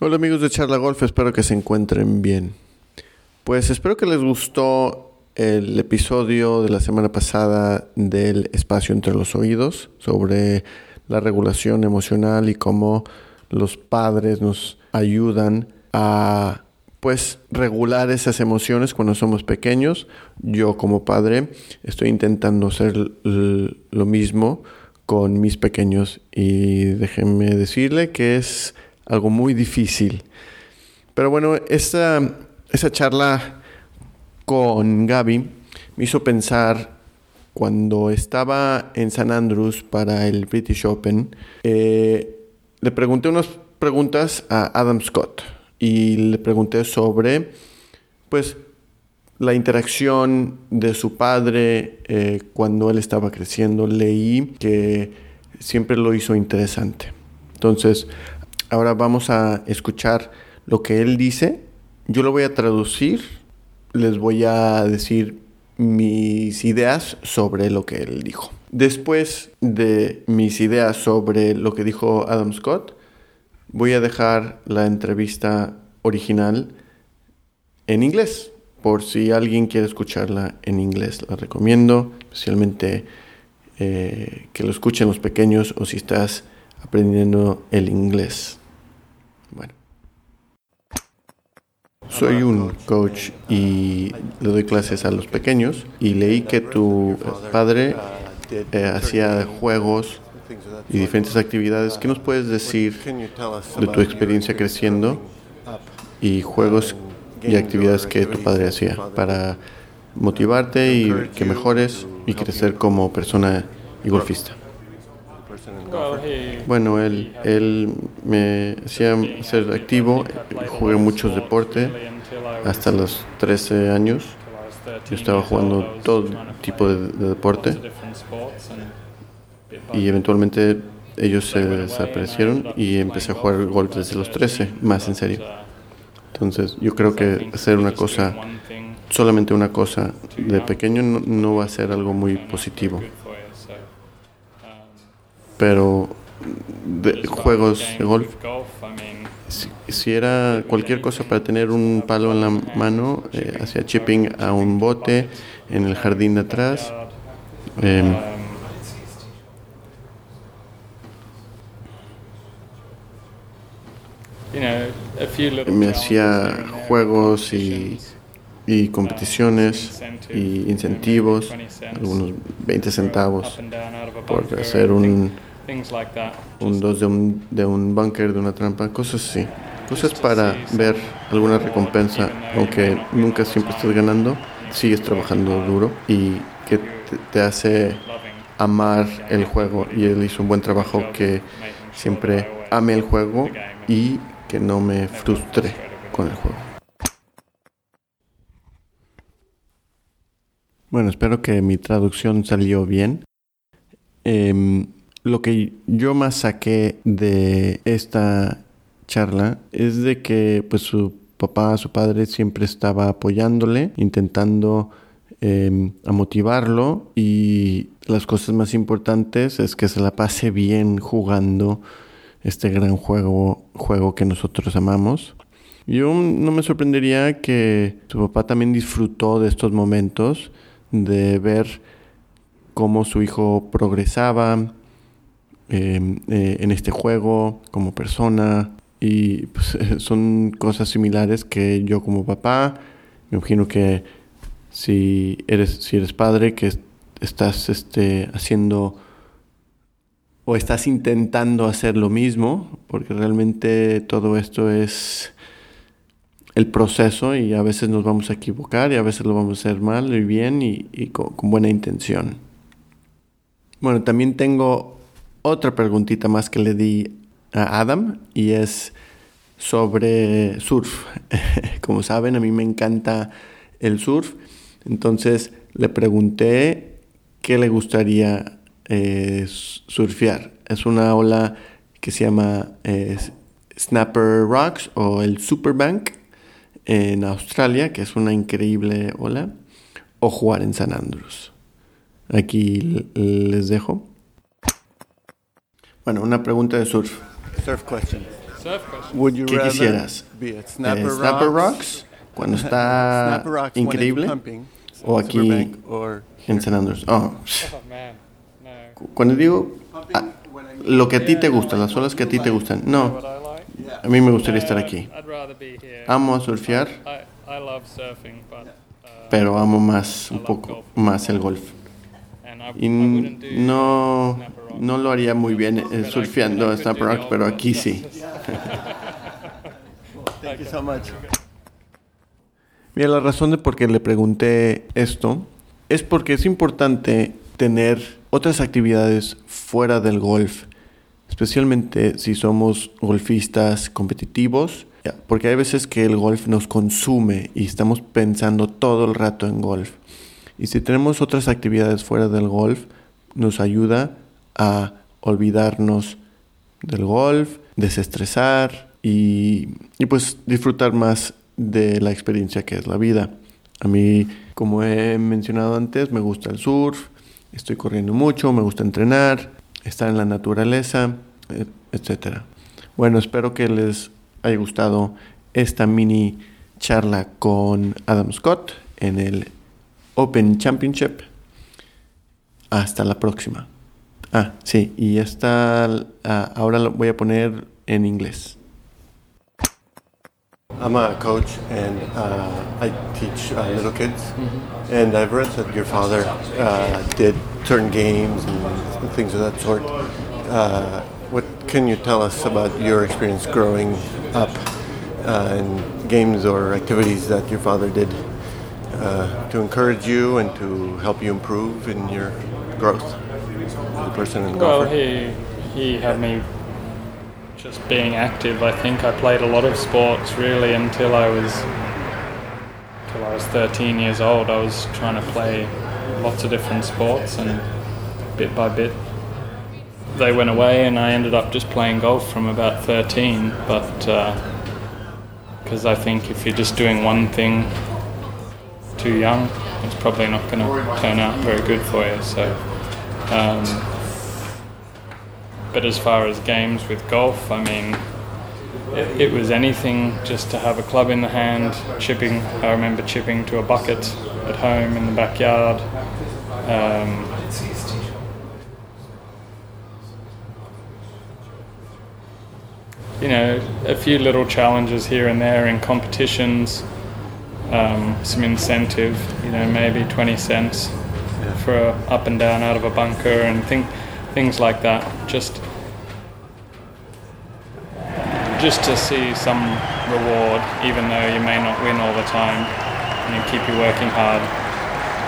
Hola amigos de Charla Golf, espero que se encuentren bien. Pues espero que les gustó el episodio de la semana pasada del espacio entre los oídos sobre la regulación emocional y cómo los padres nos ayudan a pues regular esas emociones cuando somos pequeños. Yo como padre estoy intentando hacer lo mismo con mis pequeños y déjenme decirle que es algo muy difícil. Pero bueno, esa, esa charla con Gaby me hizo pensar cuando estaba en San Andrews para el British Open, eh, le pregunté unas preguntas a Adam Scott y le pregunté sobre, pues, la interacción de su padre eh, cuando él estaba creciendo. Leí que siempre lo hizo interesante. Entonces, Ahora vamos a escuchar lo que él dice. Yo lo voy a traducir. Les voy a decir mis ideas sobre lo que él dijo. Después de mis ideas sobre lo que dijo Adam Scott, voy a dejar la entrevista original en inglés. Por si alguien quiere escucharla en inglés, la recomiendo, especialmente eh, que lo escuchen los pequeños o si estás aprendiendo el inglés. Bueno. Soy un coach y le doy clases a los pequeños y leí que tu padre eh, hacía juegos y diferentes actividades. ¿Qué nos puedes decir de tu experiencia creciendo y juegos y actividades que tu padre hacía para motivarte y que mejores y crecer como persona y golfista? Bueno, él, él me hacía ser activo, jugué muchos deportes hasta los 13 años. Yo estaba jugando todo tipo de, deporte y eventualmente ellos se desaparecieron y empecé a jugar golf desde los 13, más en serio. Entonces yo creo que hacer una cosa, solamente una cosa de pequeño no va a ser algo muy positivo pero de juegos de golf, si, era cualquier cosa para tener un palo en la mano, eh, hacía chipping a un bote en el jardín de atrás. Em, me hacía juegos y, y competiciones y incentivos, algunos 20 centavos por hacer un un dos de un, de un bunker, de una trampa, cosas así. Cosas para ver alguna recompensa, aunque nunca siempre estés ganando, sigues trabajando duro y que te, hace amar el juego. Y él hizo un buen trabajo que siempre ame el juego y que no me frustre con el juego. Bueno, espero que mi traducción salió bien. Eh, lo que yo más saqué de esta charla es de que pues su papá, su padre siempre estaba apoyándole, intentando em, a motivarlo y las cosas más importantes es que se la pase bien jugando este gran juego, juego que nosotros amamos. Yo no me sorprendería que su papá también disfrutó de estos momentos, de ver cómo su hijo progresaba, Em, eh, en este juego como persona y pues, son cosas similares que yo como papá me imagino que si eres si eres padre que estás este haciendo o estás intentando hacer lo mismo porque realmente todo esto es el proceso y a veces nos vamos a equivocar y a veces lo vamos a hacer mal y bien y, con buena intención. Bueno, también tengo otra preguntita más que le di a Adam y es sobre surf. Como saben, a mí me encanta el surf. Entonces le pregunté qué le gustaría eh, surfear. Es una ola que se llama eh, Snapper Rocks o el Superbank en Australia, que es una increíble ola, o jugar en San Andrews. Aquí les dejo. Bueno, una pregunta de surf. Surf question. Surf question. Would you ¿Qué quisieras? be at Eh, Snapper, Rocks, Rocks, cuando está Rocks increíble, pumping, o aquí en San Andrés. Oh, Oh man, no. cuando digo ah, lo que a ti te gusta, las olas que a ti te gustan, What no, a mí me gustaría estar aquí. Amo a surfear, I, I love surfing, but uh, pero amo más un poco más el golf. Y no. No lo haría muy bien eh, surfeando the Rocks, pero aquí sí. Thank you so much. Mira, la razón de por qué le pregunté esto es porque es importante tener otras actividades fuera del golf, especialmente si somos golfistas competitivos, porque hay veces que el golf nos consume y estamos pensando todo el rato en golf. Y si tenemos otras actividades fuera del golf, nos ayuda a olvidarnos del golf, desestresar y, y pues disfrutar más de la experiencia que es la vida. A mí, como he mencionado antes, me gusta el surf, estoy corriendo mucho, me gusta entrenar, estar en la naturaleza, e- etc. Bueno, espero que les haya gustado esta mini charla con Adam Scott en el Open Championship. Hasta la próxima. Ah, sí, y esta ah, ahora lo voy a poner en inglés. I'm a coach and uh, I teach uh, little kids. And I've read that your father uh, did certain games and things of that sort. Uh, what can you tell us about your experience growing up uh, and games or activities that your father did uh, to encourage you and to help you improve in your growth a person and Well, he he had me just being active. I think I played a lot of sports really until I was until I was 13 years old. I was trying to play lots of different sports, and bit by bit they went away, and I ended up just playing golf from about 13. But uh, because I think if you're just doing one thing too young, it's probably not going to turn out very good for you. So. Um, but as far as games with golf, I mean, it, it was anything just to have a club in the hand, chipping. I remember chipping to a bucket at home in the backyard. Um, you know, a few little challenges here and there in competitions, um, some incentive, you know, maybe 20 cents for a up and down out of a bunker and think, things like that. Just just to see some reward, even though you may not win all the time, and you keep you working hard,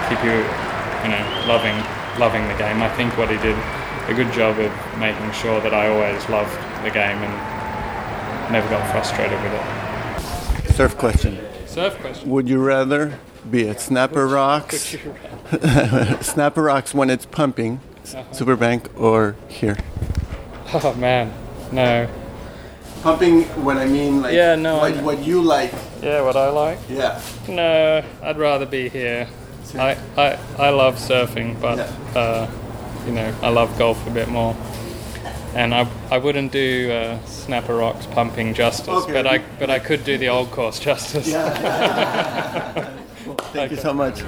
keep you, you know, loving loving the game. I think what he did a good job of making sure that I always loved the game and never got frustrated with it. Surf question. Surf question. Would you rather be it Snapper Rocks, Snapper Rocks when it's pumping, Superbank, or here? Oh man, no. Pumping when I mean like Yeah, no, what, what you like. Yeah, what I like. Yeah. No, I'd rather be here. I, I, I love surfing, but uh, you know I love golf a bit more. And I, I wouldn't do uh, Snapper Rocks pumping justice, Okay. but I but I could do the old course justice. Thank you so much.